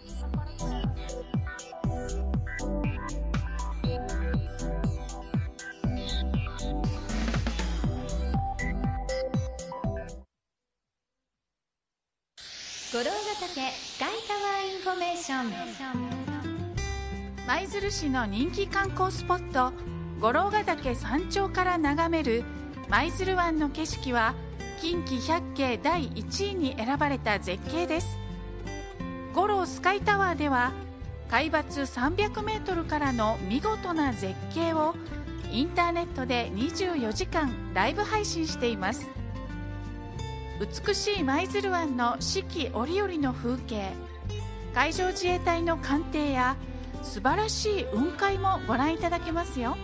五郎ヶ岳スカイタワーインフォメーション。舞鶴市の人気観光スポット五郎ヶ岳山頂から眺める舞鶴湾の景色は近畿百景第1位に選ばれた絶景です。五郎スカイタワーでは海抜300メートルからの見事な絶景をインターネットで24時間ライブ配信しています。美しい舞鶴湾の四季折々の風景海上自衛隊の艦艇や素晴らしい雲海もご覧いただけますよ。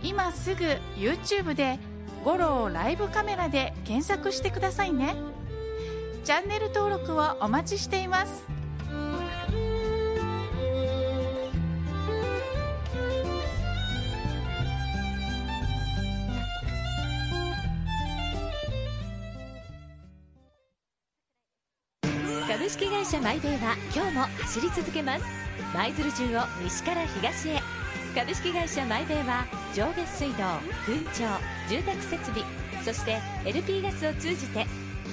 今すぐ YouTube で「五郎ライブカメラ」で検索してくださいね。チャンネル登録をお待ちしています。株式会社マイベイは今日も走り続けます。舞鶴中を西から東へ。株式会社マイベイは上下水道空調住宅設備そして LP ガスを通じて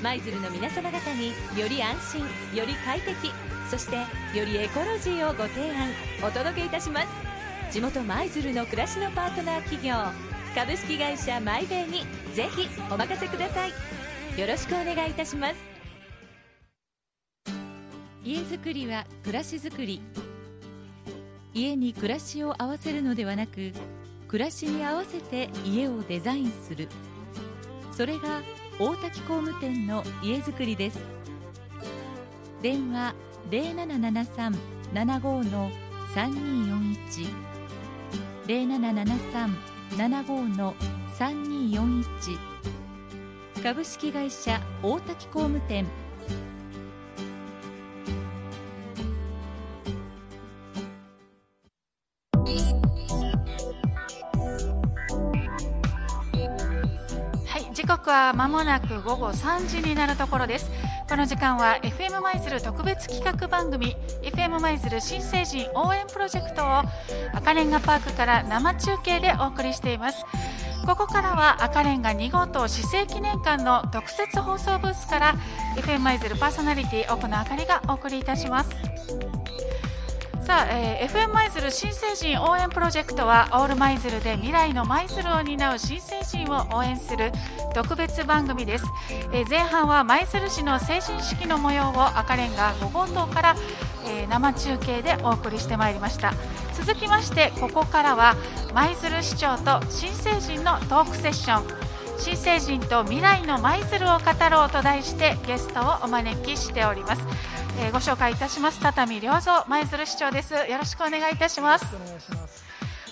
舞鶴の皆様方により安心より快適そしてよりエコロジーをご提案お届けいたします。地元舞鶴の暮らしのパートナー企業株式会社マイベイにぜひお任せください。よろしくお願いいたします。家づくりは暮らしづくり。家に暮らしを合わせるのではなく暮らしに合わせて家をデザインする。それが大滝工務店の家づくりです。電話0773-75の3241 0773-75の3241株式会社大滝工務店。刻は間もなく午後3時になるところです。この時間は FM 舞鶴特別企画番組 FM 舞鶴新成人応援プロジェクトを赤レンガパークから生中継でお送りしています。ここからは赤レンガ2号棟市政記念館の特設放送ブースから FM 舞鶴パーソナリティ奥野あかりがお送りいたします。さあ、えー FM 舞鶴新成人応援プロジェクトはオール舞鶴で未来の舞鶴を担う新成人を応援する特別番組です、えー前半は舞鶴市の成人式の模様を赤レンガ5号棟から、えー生中継でお送りしてまいりました。続きましてここからは舞鶴市長と新成人のトークセッション。新成人と未来の舞鶴を語ろうと題してゲストをお招きしております、えーご紹介いたします。畳良三舞鶴市長です。よろしくお願いいたします。お願いします。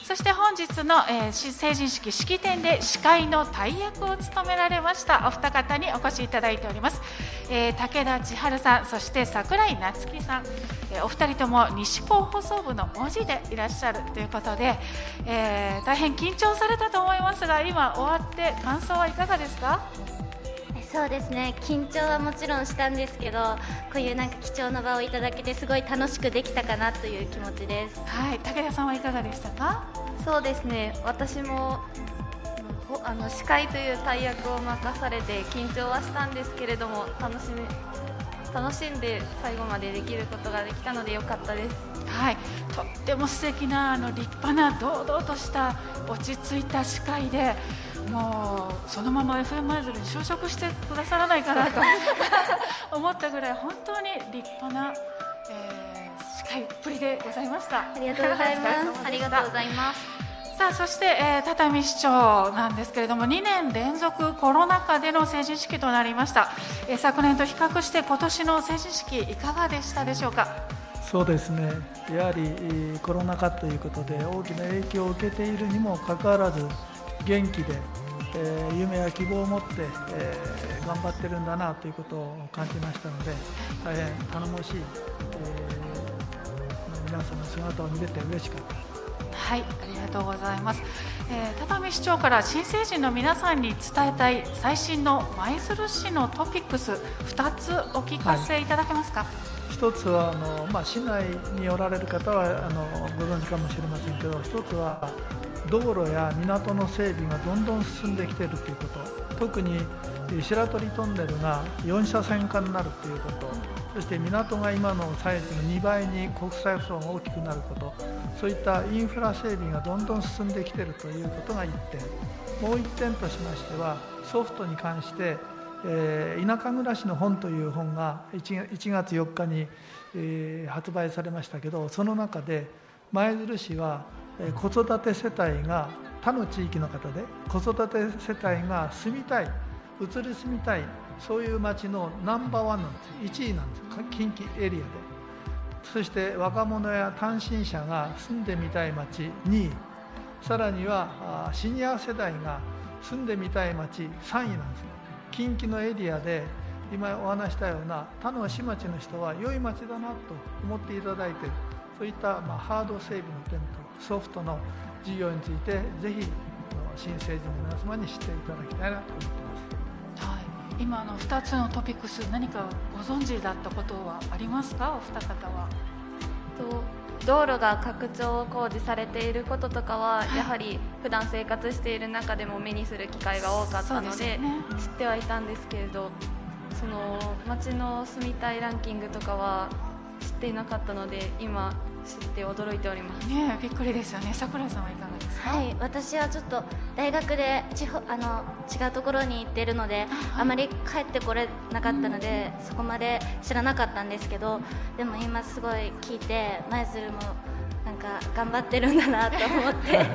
そして本日の、えー成人式式典で司会の大役を務められましたお二方にお越しいただいております、えー武田千春さんそして桜井夏樹さん、えーお二人とも西高放送部の文字でいらっしゃるということで、えー大変緊張されたと思いますが今終わって感想はいかがですか？そうですね。緊張はもちろんしたんですけどこういうなんか貴重な場をいただけてすごい楽しくできたかなという気持ちです。はい。武田さんはいかがでしたか？そうですね。私もあの司会という大役を任されて緊張はしたんですけれども楽しみ楽しんで最後までできることができたのでよかったです。はい、とっても素敵なあの立派な堂々とした落ち着いた司会でもうそのまま FM 舞鶴に就職してくださらないかなと 思ったぐらい本当に立派な、えー司会っぷりでございました。ありがとうございますありがとうございますさあそして、えー、畳市長なんですけれども2年連続コロナ禍での成人式となりました、えー昨年と比較して今年の成人式いかがでしたでしょうか？そうですね。やはりえーコロナ禍ということで大きな影響を受けているにもかかわらず元気で、えー夢や希望を持って、えー頑張ってるんだなということを感じましたので大変頼もしい、えー皆さんの姿を見れて嬉しかった。はい、ありがとうございます。えー、畳市長から新成人の皆さんに伝えたい最新の舞鶴市のトピックス2つお聞かせいただけますか？一つはあの、まあ、市内におられる方はあのご存知かもしれませんけど一つは道路や港の整備がどんどん進んできているということ。特に白鳥トンネルが4車線化になるということ。そして港が今のサイズの2倍に国際フローが大きくなること。そういったインフラ整備がどんどん進んできているということが1点。もう1点としましてはソフトに関してえー、田舎暮らしの本という本が 1, 1月4日に、えー、発売されましたけどその中で舞鶴市は、子育て世帯が他の地域の方で子育て世帯が住みたい移り住みたいそういう町のナンバーワンなんです。1位なんです。近畿エリアで。そして若者や単身者が住んでみたい町2位。さらにはシニア世代が住んでみたい町3位なんです。近畿のエリアで今お話したような他の市町の人は良い町だなと思っていただいているそういったまハード整備の点とソフトの事業についてぜひ新成人の皆様に知っていただきたいなと思っています、はい、今の2つのトピックス何かご存知だったことはありますか？お二方は。と道路が拡張工事されていることとかは、やはり普段生活している中でも目にする機会が多かったので、ね、知ってはいたんですけれどその街の住みたいランキングとかは知っていなかったので今知って驚いております。ねびっくりですよね。桜井さんはいかがですか？はい私はちょっと大学で地方あの違うところに行っているのであまり帰ってこれなかったので、うん、そこまで知らなかったんですけどでも今すごい聞いて舞鶴もなんか頑張ってるんだなと思って、はい、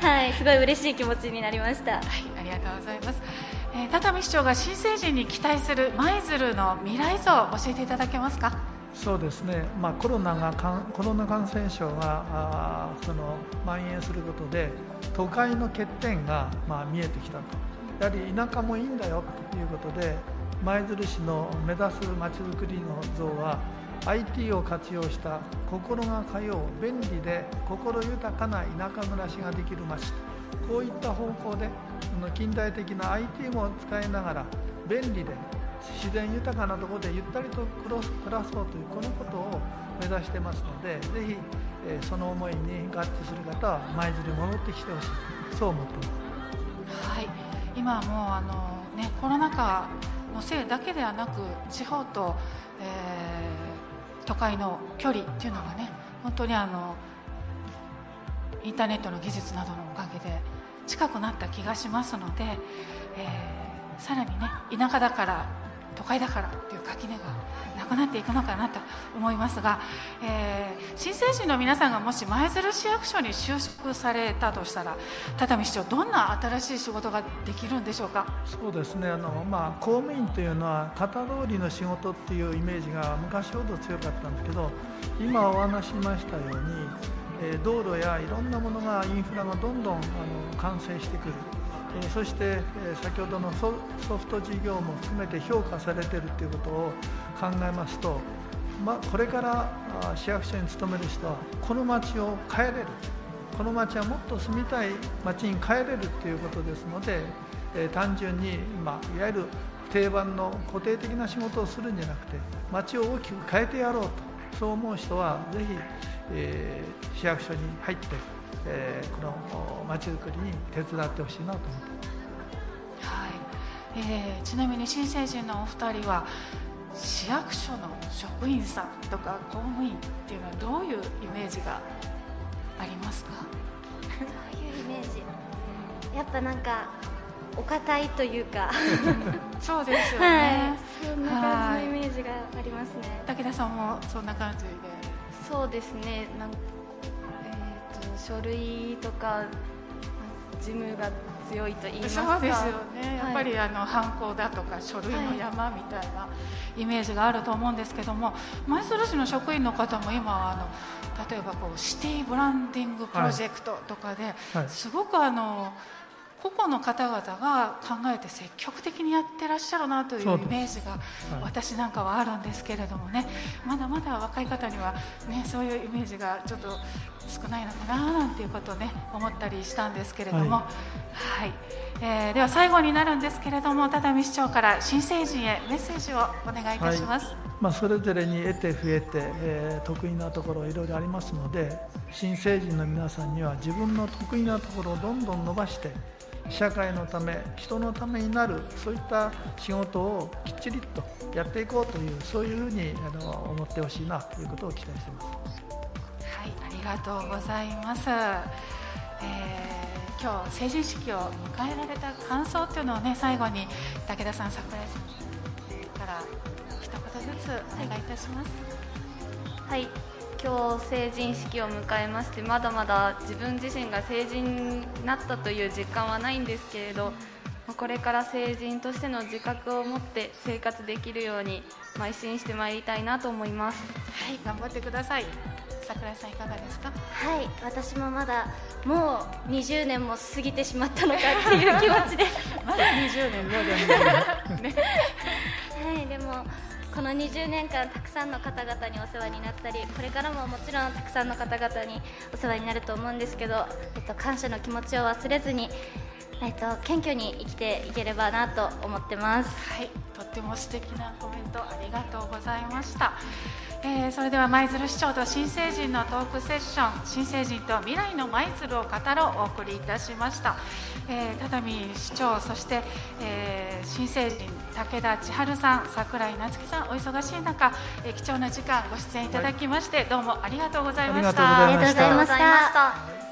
はい、すごい嬉しい気持ちになりました。はい、ありがとうございます。えー、畳市長が新成人に期待する舞鶴の未来像を教えていただけますか？そうですね、まあ、コロナがコロナ感染症があその蔓延することで都会の欠点が、まあ、見えてきたと。やはり田舎もいいんだよということで舞鶴市の目指すまちづくりの像は IT を活用した心が通う便利で心豊かな田舎暮らしができる街。こういった方向で近代的な IT も使いながら便利で自然豊かなところでゆったりと暮らそうというこのことを目指してますのでぜひ、えその思いに合致する方は舞鶴に戻ってきてほしいそう思ってます。はい今もうあの、ね、コロナ禍のせいだけではなく地方と、えー、都会の距離っていうのがね本当にあのインターネットの技術などのおかげで近くなった気がしますので、えー、さらにね田舎だから都会だからっていう垣根がなくなっていくのかなと思いますが、えー、新成人の皆さんがもし舞鶴市役所に就職されたとしたら畳市長どんな新しい仕事ができるんでしょうか？そうですね。あの、まあ、公務員というのは型通りの仕事っていうイメージが昔ほど強かったんですけど今お話しましたように、えー、道路やいろんなものがインフラがどんどんあの完成してくる。そして先ほどのソフト事業も含めて評価されているということを考えますと、まこれから市役所に勤める人はこの町を変えれる。この町はもっと住みたい町に変えれるということですので、え単純に、まいわゆる定番の固定的な仕事をするんじゃなくて町を大きく変えてやろうとそう思う人はぜひ、えー、市役所に入ってえー、このまちづくりに手伝ってほしいなと思って。はい。えー、ちなみに新成人のお二人は市役所の職員さんとか公務員っていうのはどういうイメージがありますか？どういうイメージ？やっぱなんかお堅いというか。そうですよね、はい、そんな感じのイメージがありますね。武田さんもそんな感じで？そうですね。なん書類とか事務が強いと言いますか。そうですよね、やっぱりあの犯行だとか書類の山みたいなイメージがあると思うんですけども舞鶴市の職員の方も今はあの例えばこうシティブランディングプロジェクトとかで、すごくあの個々の方々が考えて積極的にやってらっしゃるなというイメージが私なんかはあるんですけれどもね、まだまだ若い方には、ね、そういうイメージがちょっと少ないのかななんていうことをね思ったりしたんですけれども、はい、はい、えー、では最後になるんですけれども只見市長から新成人へメッセージをお願いいたします。はい。まあ、それぞれに得て増えて、えー、得意なところいろいろありますので新成人の皆さんには自分の得意なところをどんどん伸ばして社会のため人のためになるそういった仕事をきっちりとやっていこうというそういうふうにあの思ってほしいなということを期待しています。はいありがとうございます、えー、今日成人式を迎えられた感想というのをね最後に武田さん桜井さんから一言ずつお願いいたしますはい今日成人式を迎えましてまだまだ自分自身が成人になったという実感はないんですけれどこれから成人としての自覚を持って生活できるように邁進してまいりたいなと思います。はい頑張ってください。桜井さんいかがですか？はい私もまだもう20年も過ぎてしまったのかっていう気持ちで。まだ20年もでもね はいでもこの20年間たくさんの方々にお世話になったりこれからももちろんたくさんの方々にお世話になると思うんですけど、えっと、感謝の気持ちを忘れずに、えっと、謙虚に生きていければなと思ってます。はいとっても素敵なコメントありがとうございました。えー、それでは舞鶴市長と新成人のトークセッション新成人と未来の舞鶴を語ろうお送りいたしました、えー、只見市長そして、えー、新成人武田千春さん櫻井夏樹さんお忙しい中、えー、貴重な時間ご出演いただきまして、はい、どうもありがとうございました。ありがとうございました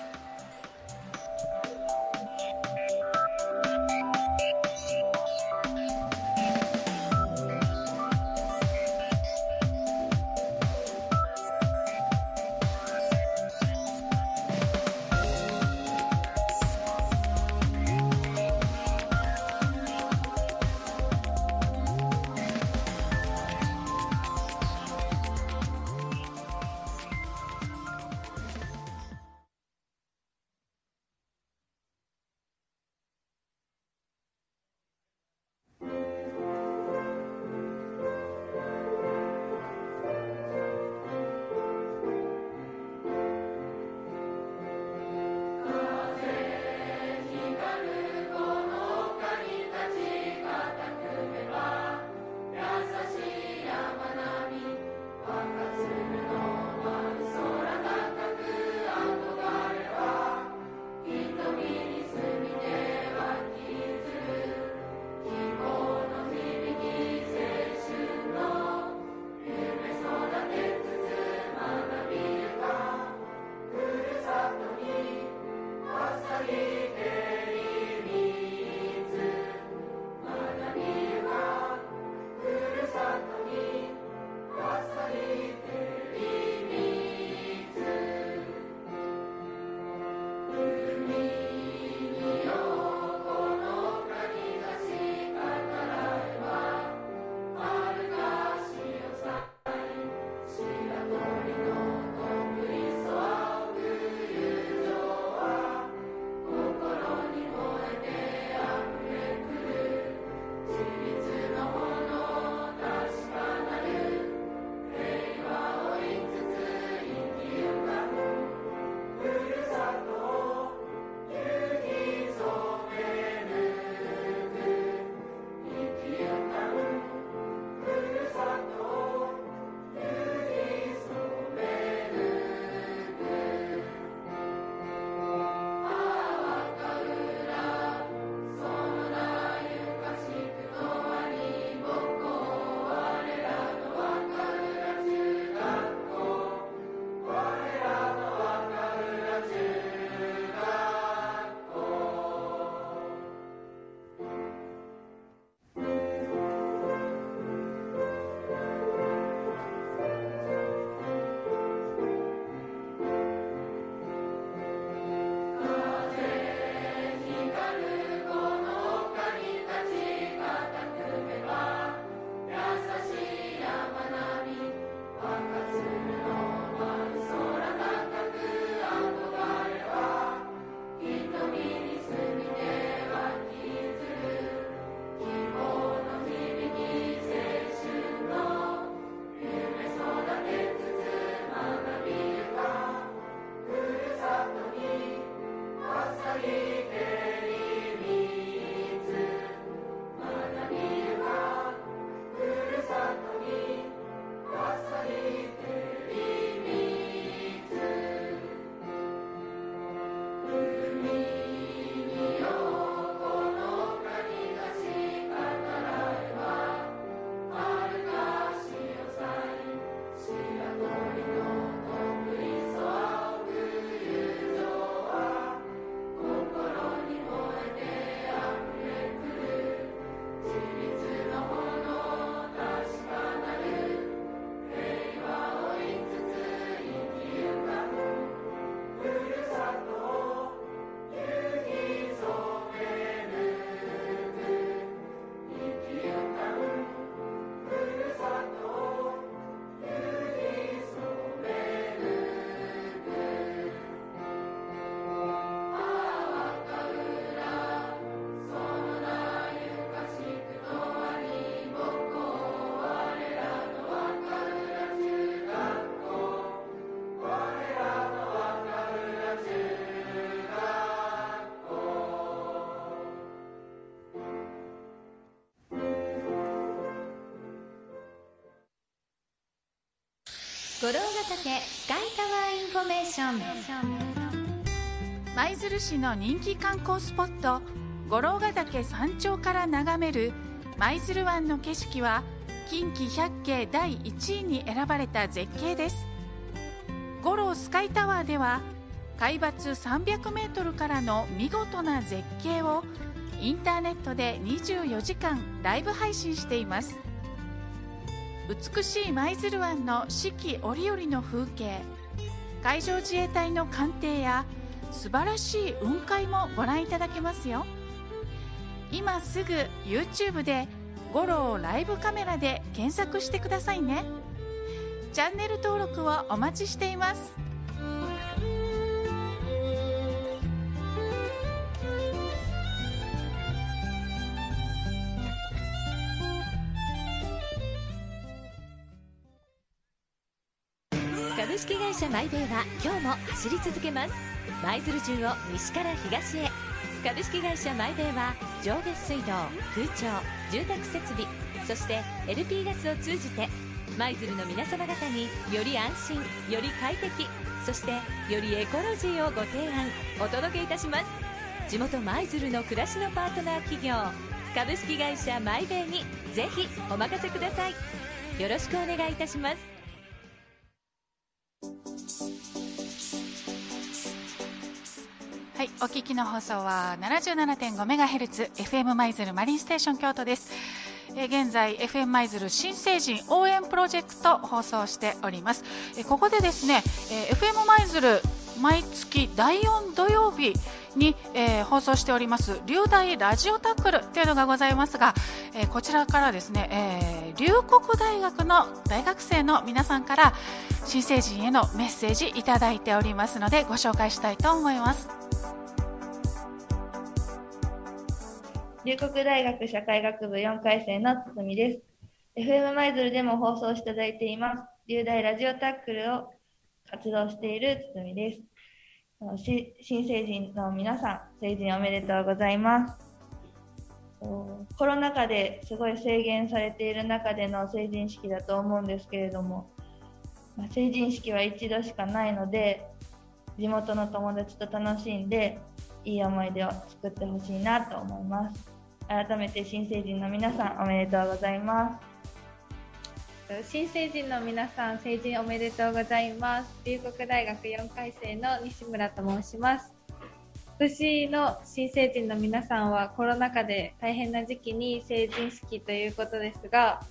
五老ヶ岳スカイタワーインフォメーション。舞鶴市の人気観光スポット五老ヶ岳山頂から眺める舞鶴湾の景色は近畿百景第1位に選ばれた絶景です。五老スカイタワーでは海抜300メートルからの見事な絶景をインターネットで24時間ライブ配信しています。美しい舞鶴湾の四季折々の風景。海上自衛隊の艦艇や素晴らしい雲海もご覧いただけますよ。今すぐ YouTube で「五郎ライブカメラ」で検索してくださいね。チャンネル登録をお待ちしています。株式会社マイベイは今日も走り続けます。舞鶴中を西から東へ。株式会社マイベイは上下水道空調住宅設備そして LP ガスを通じて舞鶴の皆様方により安心より快適そしてよりエコロジーをご提案お届けいたします。地元舞鶴の暮らしのパートナー企業株式会社マイベイにぜひお任せください。よろしくお願いいたします。はい、お聞きの放送は 77.5MHz FM 舞鶴マリンステーション京都です。え現在 FM 舞鶴新成人応援プロジェクト放送しております。えここでですね、えー FM 舞鶴毎月第4土曜日に、えー放送しております流大ラジオタックルというのがございますが、えーこちらからですね、えー龍谷大学の大学生の皆さんから新成人へのメッセージいただいておりますのでご紹介したいと思います。龍谷大学社会学部4回生の堤です。FM 舞鶴でも放送していただいています。龍大ラジオタックルを活動している堤です。新成人の皆さん、成人おめでとうございます。コロナ禍ですごい制限されている中での成人式だと思うんですけれども、まあ成人式は一度しかないので、地元の友達と楽しんで、いい思い出を作ってほしいなと思います。改めて新成人の皆さんおめでとうございます。新成人の皆さん、成人おめでとうございます。龍谷大学4回生の西村と申します。今年の新成人の皆さんはコロナ禍で大変な時期に成人式ということですが、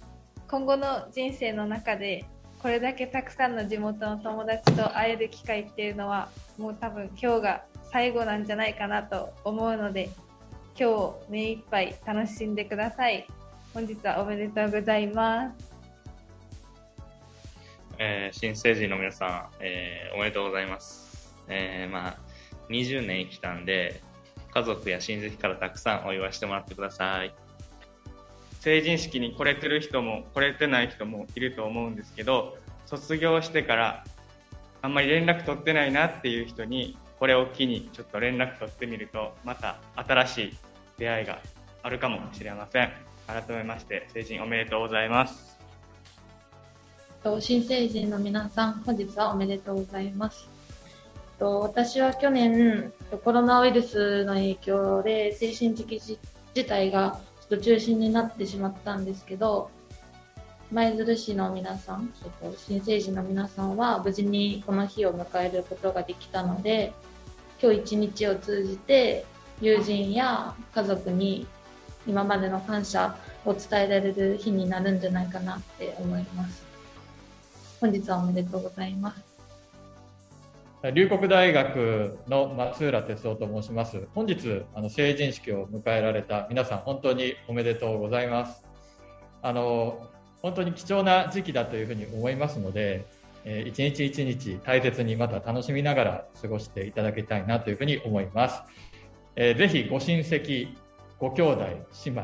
今後の人生の中でこれだけたくさんの地元の友達と会える機会っていうのはもう多分今日が最後なんじゃないかなと思うので今日目いっぱい楽しんでください。本日はおめでとうございます。えー新成人の皆さん、えーおめでとうございます。えーまあ、20年生きたんで、家族や親戚からたくさんお祝いしてもらってください。成人式に来れてる人も来れてない人もいると思うんですけど、卒業してからあんまり連絡取ってないなっていう人に、これを機にちょっと連絡取ってみると、また新しい出会いがあるかもしれません。改めまして、成人おめでとうございます。と新成人の皆さん、本日はおめでとうございます。と私は去年、コロナウイルスの影響で精神的自体がちょっと中心になってしまったんですけど、舞鶴市の皆さん、えっと新成人の皆さんは無事にこの日を迎えることができたので、今日一日を通じて友人や家族に今までの感謝を伝えられる日になるんじゃないかなって思います。本日はおめでとうございます。龍谷大学の松浦哲夫と申します。本日、あの成人式を迎えられた皆さん、本当におめでとうございます。あの本当に貴重な時期だというふうに思いますので、えー一日一日大切にまた楽しみながら過ごしていただきたいなというふうに思います。えーぜひご親戚、ご兄弟、姉妹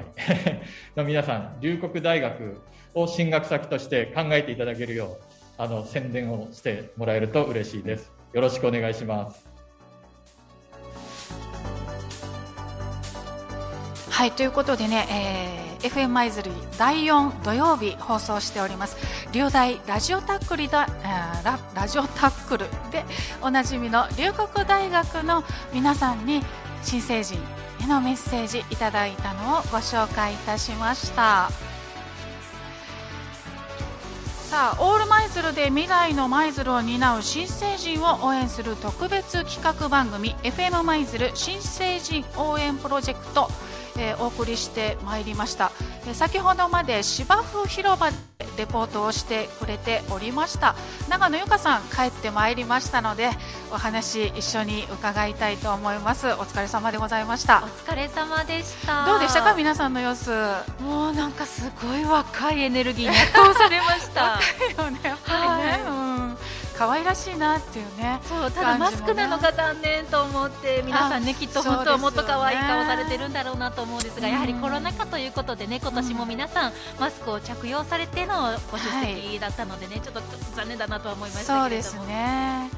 の皆さん、龍谷大学を進学先として考えていただけるよう、あの宣伝をしてもらえると嬉しいです。よろしくお願いします。はいということでね、えー、FM 舞鶴第4土曜日放送しております。流大ラジオタックルだララジオタックルでおなじみの龍谷大学の皆さんに新成人へのメッセージいただいたのをご紹介いたしました。さあオール舞鶴で未来の舞鶴を担う新成人を応援する特別企画番組 FM 舞鶴新成人応援プロジェクト。えー、お送りしてまいりました、えー、先ほどまで芝生広場でレポートをしてくれておりました。長野由香さん帰ってまいりましたのでお話一緒に伺いたいと思います。お疲れ様でございました。お疲れ様でした。どうでしたか皆さんの様子？もうなんかすごい若いエネルギーに圧倒されました。若いよねね、はい、うん可愛らしいなっていうねそうただマスクなのが残念と思って皆さんねきっと本当はもっと可愛い顔されてるんだろうなと思うんですが、やはりコロナ禍ということでね今年も皆さんマスクを着用されてのご出席だったのでね、ちょっと残念だなとは思いましたそうですね。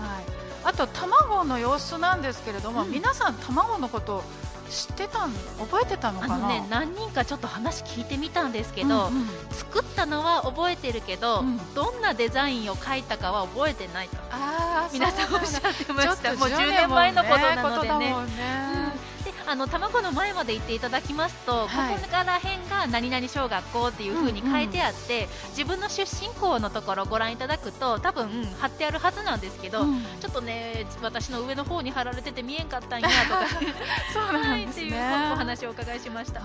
はい。あと卵の様子なんですけれども、皆さん卵のこと知ってたん覚えてたのかな？ね何人かちょっと話聞いてみたんですけど、うんうん、作ったのは覚えてるけど、うん、どんなデザインを描いたかは覚えてないと。あ皆さんおっしゃってました。もう10年前のことなのでね。あの卵の前まで行っていただきますと、はい、ここから辺が何々小学校っていう風に書いてあって、うんうん、自分の出身校のところをご覧いただくと多分貼ってあるはずなんですけど、うん、ちょっとね私の上の方に貼られてて見えんかったんやとか そうなんですね、っていうお話をお伺いしました。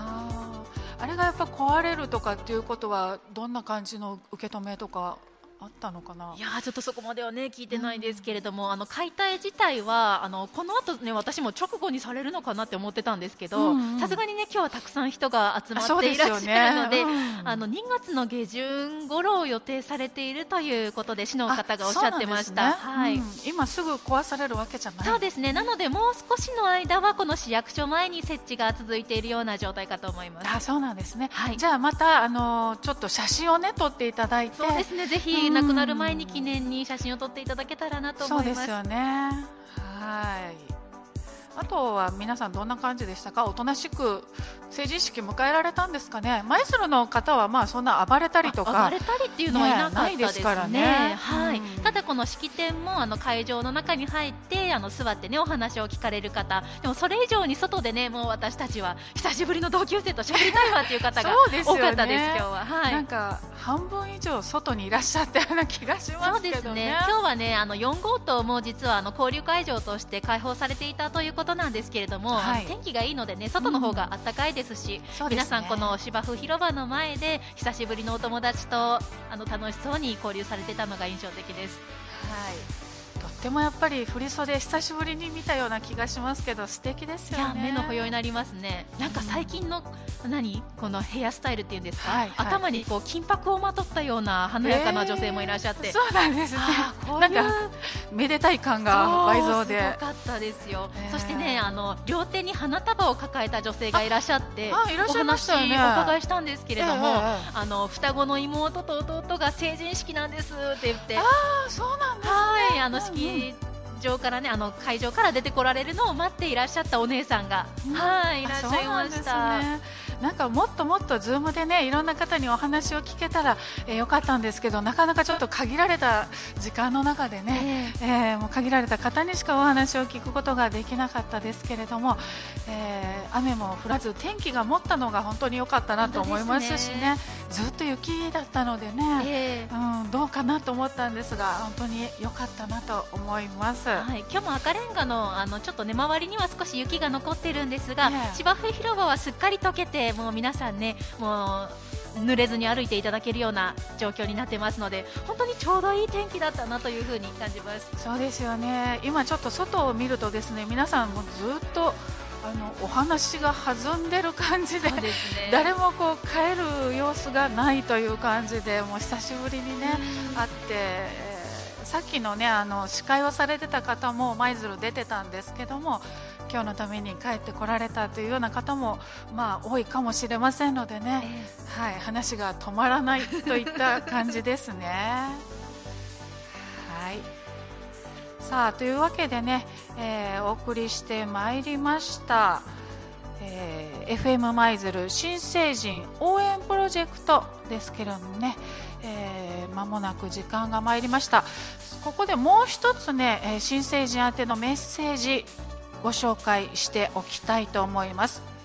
あれがやっぱ壊れるとかっていうことはどんな感じの受け止めとかあったのかな？いやちょっとそこまではね聞いてないですけれども、うん、あの解体自体はあのこの後ね私も直後にされるのかなって思ってたんですけどさすがにね今日はたくさん人が集まっていらっしゃるので、ね。うん、あの2月の下旬頃を予定されているということで市の方がおっしゃってました、ね、はい、うん、今すぐ壊されるわけじゃない。そうですね。なのでもう少しの間はこの市役所前に設置が続いているような状態かと思います。あそうなんですね、はい、じゃあまたあのちょっと写真をね撮っていただいて。そうですね。ぜひ亡くなる前に記念に写真を撮っていただけたらなと思います。そうですよね。はいあとは皆さんどんな感じでしたか？おとなしく成人式迎えられたんですかね？舞鶴の方はまあそんな暴れたりとか暴れたりっていうのはいなかったですからね、はい、うん、ただこの式典もあの会場の中に入ってあの座ってねお話を聞かれる方。でもそれ以上に外でねもう私たちは久しぶりの同級生と喋りたいわっていう方が多かったです、ね、今日は、はい、なんか半分以上外にいらっしゃったような気がしますけどね。そうですね。今日はねあの4号棟も実はあの交流会場として開放されていたということなんですけれども、はい、天気がいいのでね外の方が暖かいですし、うん、皆さんこの芝生広場の前で久しぶりのお友達とあの楽しそうに交流されてたのが印象的です。はいてもやっぱり振袖久しぶりに見たような気がしますけど素敵ですよね。目の保養になりますね。なんか最近の、うん、何？このヘアスタイルっていうんですか、はい。はい、頭にこう金箔をまとったような華やかな女性もいらっしゃって、そうなんですね。なんかめでたい感が倍増で。すごかったですよ、そしてねあの両手に花束を抱えた女性がいらっしゃってあいらっしゃいましたよね。お伺いしたんですけれども、あの双子の妹と弟が成人式なんですって言って。ああそうなんですね。はいあの式場からねあの会場から出てこられるのを待っていらっしゃったお姉さんが、うん、はいいらっしゃいました。なんかもっともっとズームでねいろんな方にお話を聞けたら、えー、よかったんですけどなかなかちょっと限られた時間の中でね、えー、えー、もう限られた方にしかお話を聞くことができなかったですけれども、えー、雨も降らず天気が持ったのが本当に良かったなと思いますしね、ね、ずっと雪だったのでね、えー、うん、どうかなと思ったんですが本当に良かったなと思います、はい、今日も赤レンガのあのちょっとね周りには少し雪が残っているんですが、芝生広場はすっかり溶けてもう皆さんねもう濡れずに歩いていただけるような状況になってますので本当にちょうどいい天気だったなというふうに感じます。そうですよね。今ちょっと外を見るとですね皆さんもずっとあのお話が弾んでる感じで、ね、誰もこう帰る様子がないという感じでもう久しぶりにね会って、えー、さっきのねあの司会をされてた方も舞鶴出てたんですけども今日のために帰ってこられたというような方も、まあ、多いかもしれませんのでね、えー、はい、話が止まらないといった感じですね。はいさあというわけでね、えー、お送りしてまいりました。えー、FM 舞鶴新成人応援プロジェクトですけれどもね、えー、間もなく時間が参りましたここでもう一つね、え新成人宛てのメッセージご紹介しておきたいと思います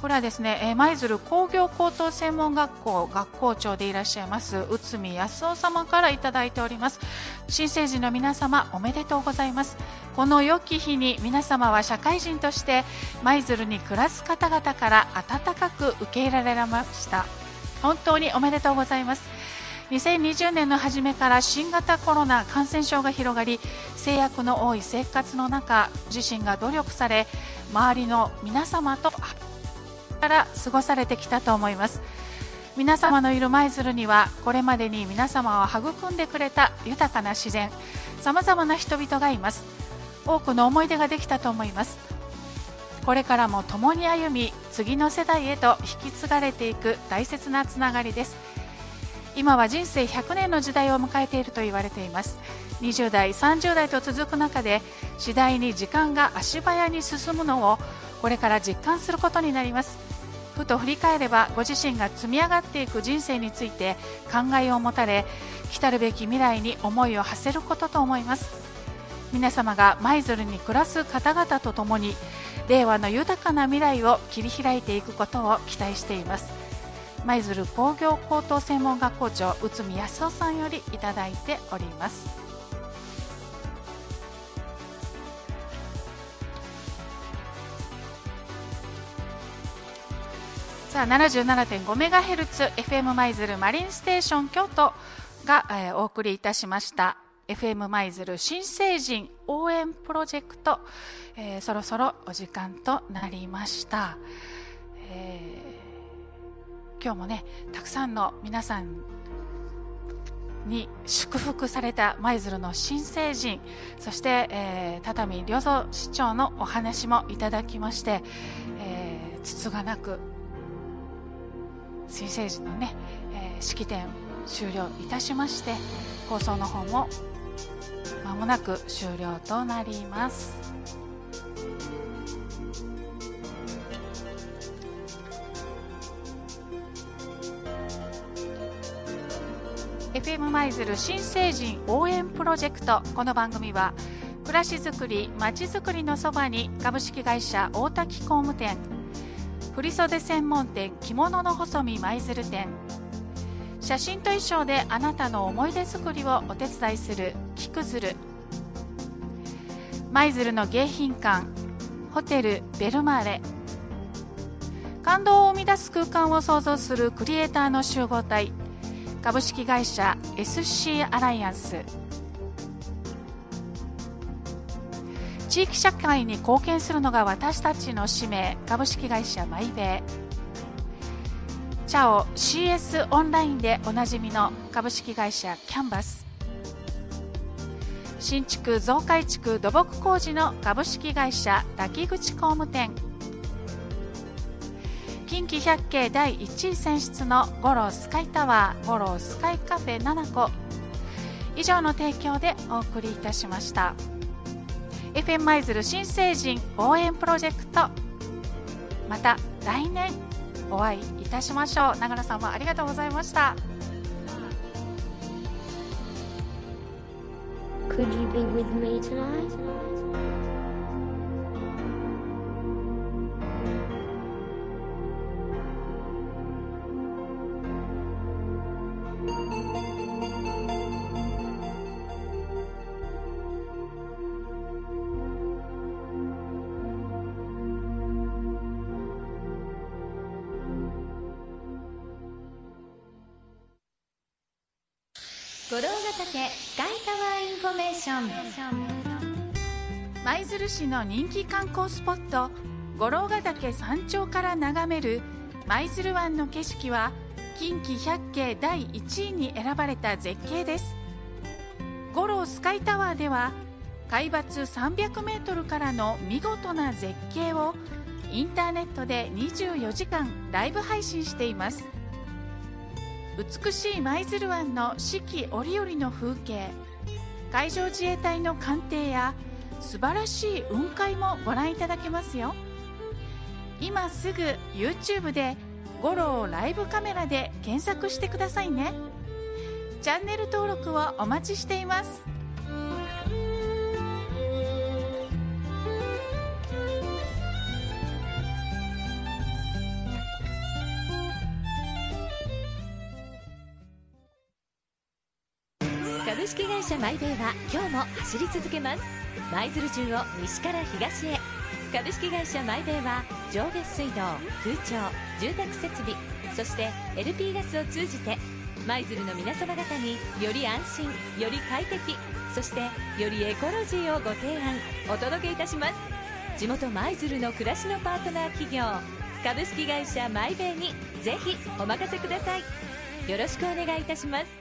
これはですね舞鶴工業高等専門学校学校長でいらっしゃいます内海康夫様からいただいております。新成人の皆様おめでとうございます。この良き日に皆様は社会人として舞鶴に暮らす方々から温かく受け入れられました。本当におめでとうございます。2020年の初めから新型コロナ感染症が広がり制約の多い生活の中自身が努力され周りの皆様とから過ごされてきたと思います。皆様のいる舞鶴にはこれまでに皆様を育んでくれた豊かな自然さまざまな人々がいます。多くの思い出ができたと思います。これからも共に歩み次の世代へと引き継がれていく大切なつながりです。今は人生100年の時代を迎えていると言われています。20代30代と続く中で次第に時間が足早に進むのをこれから実感することになります。ふと振り返ればご自身が積み上がっていく人生について考えを持たれ来たるべき未来に思いを馳せることと思います。皆様が舞鶴に暮らす方々と共に令和の豊かな未来を切り開いていくことを期待しています。舞鶴工業高等専門学校長内海康夫さんよりいただいております。さあ 77.5MHz FM 舞鶴マリンステーション京都が、えー、お送りいたしました。FM 舞鶴新成人応援プロジェクト、えー、そろそろお時間となりました、えー、今日もねたくさんの皆さんに祝福された舞鶴の新成人そして、えー、畳良三市長のお話もいただきまして、えー、つつがなく新成人のね、えー、式典終了いたしまして放送の方も間もなく終了となります。FM 舞鶴新成人応援プロジェクトこの番組は暮らしづくりまちづくりのそばに株式会社大滝工務店振袖専門店着物の細身舞鶴店。写真と衣装であなたの思い出作りをお手伝いする木くずる。舞鶴の迎賓館ホテルベルマーレ。感動を生み出す空間を創造するクリエイターの集合体株式会社 SC アライアンス。地域社会に貢献するのが私たちの使命株式会社マイベイチャオ CS オンラインでおなじみの株式会社キャンバス。新築増改築土木工事の株式会社滝口工務店。近畿百景第1位選出の五郎スカイタワー五郎スカイカフェ7個以上の提供でお送りいたしました。FM 舞鶴新成人応援プロジェクト。また来年お会いいたしましょう。長野さんもありがとうございました。Could you be with me tonight? 舞鶴市の人気観光スポット五郎ヶ岳山頂から眺める舞鶴湾の景色は近畿百景第1位に選ばれた絶景です五郎スカイタワーでは海抜300メートルからの見事な絶景をインターネットで24時間ライブ配信しています美しい舞鶴湾の四季折々の風景。海上自衛隊の艦艇や素晴らしい雲海もご覧いただけますよ。今すぐ YouTube で「五郎ライブカメラ」で検索してくださいね。チャンネル登録をお待ちしています。株式会社マイベイは今日も走り続けます。舞鶴中を西から東へ。株式会社マイベイは上下水道空調住宅設備そして LP ガスを通じて舞鶴の皆様方により安心より快適そしてよりエコロジーをご提案お届けいたします。地元舞鶴の暮らしのパートナー企業株式会社マイベイにぜひお任せください。よろしくお願いいたします。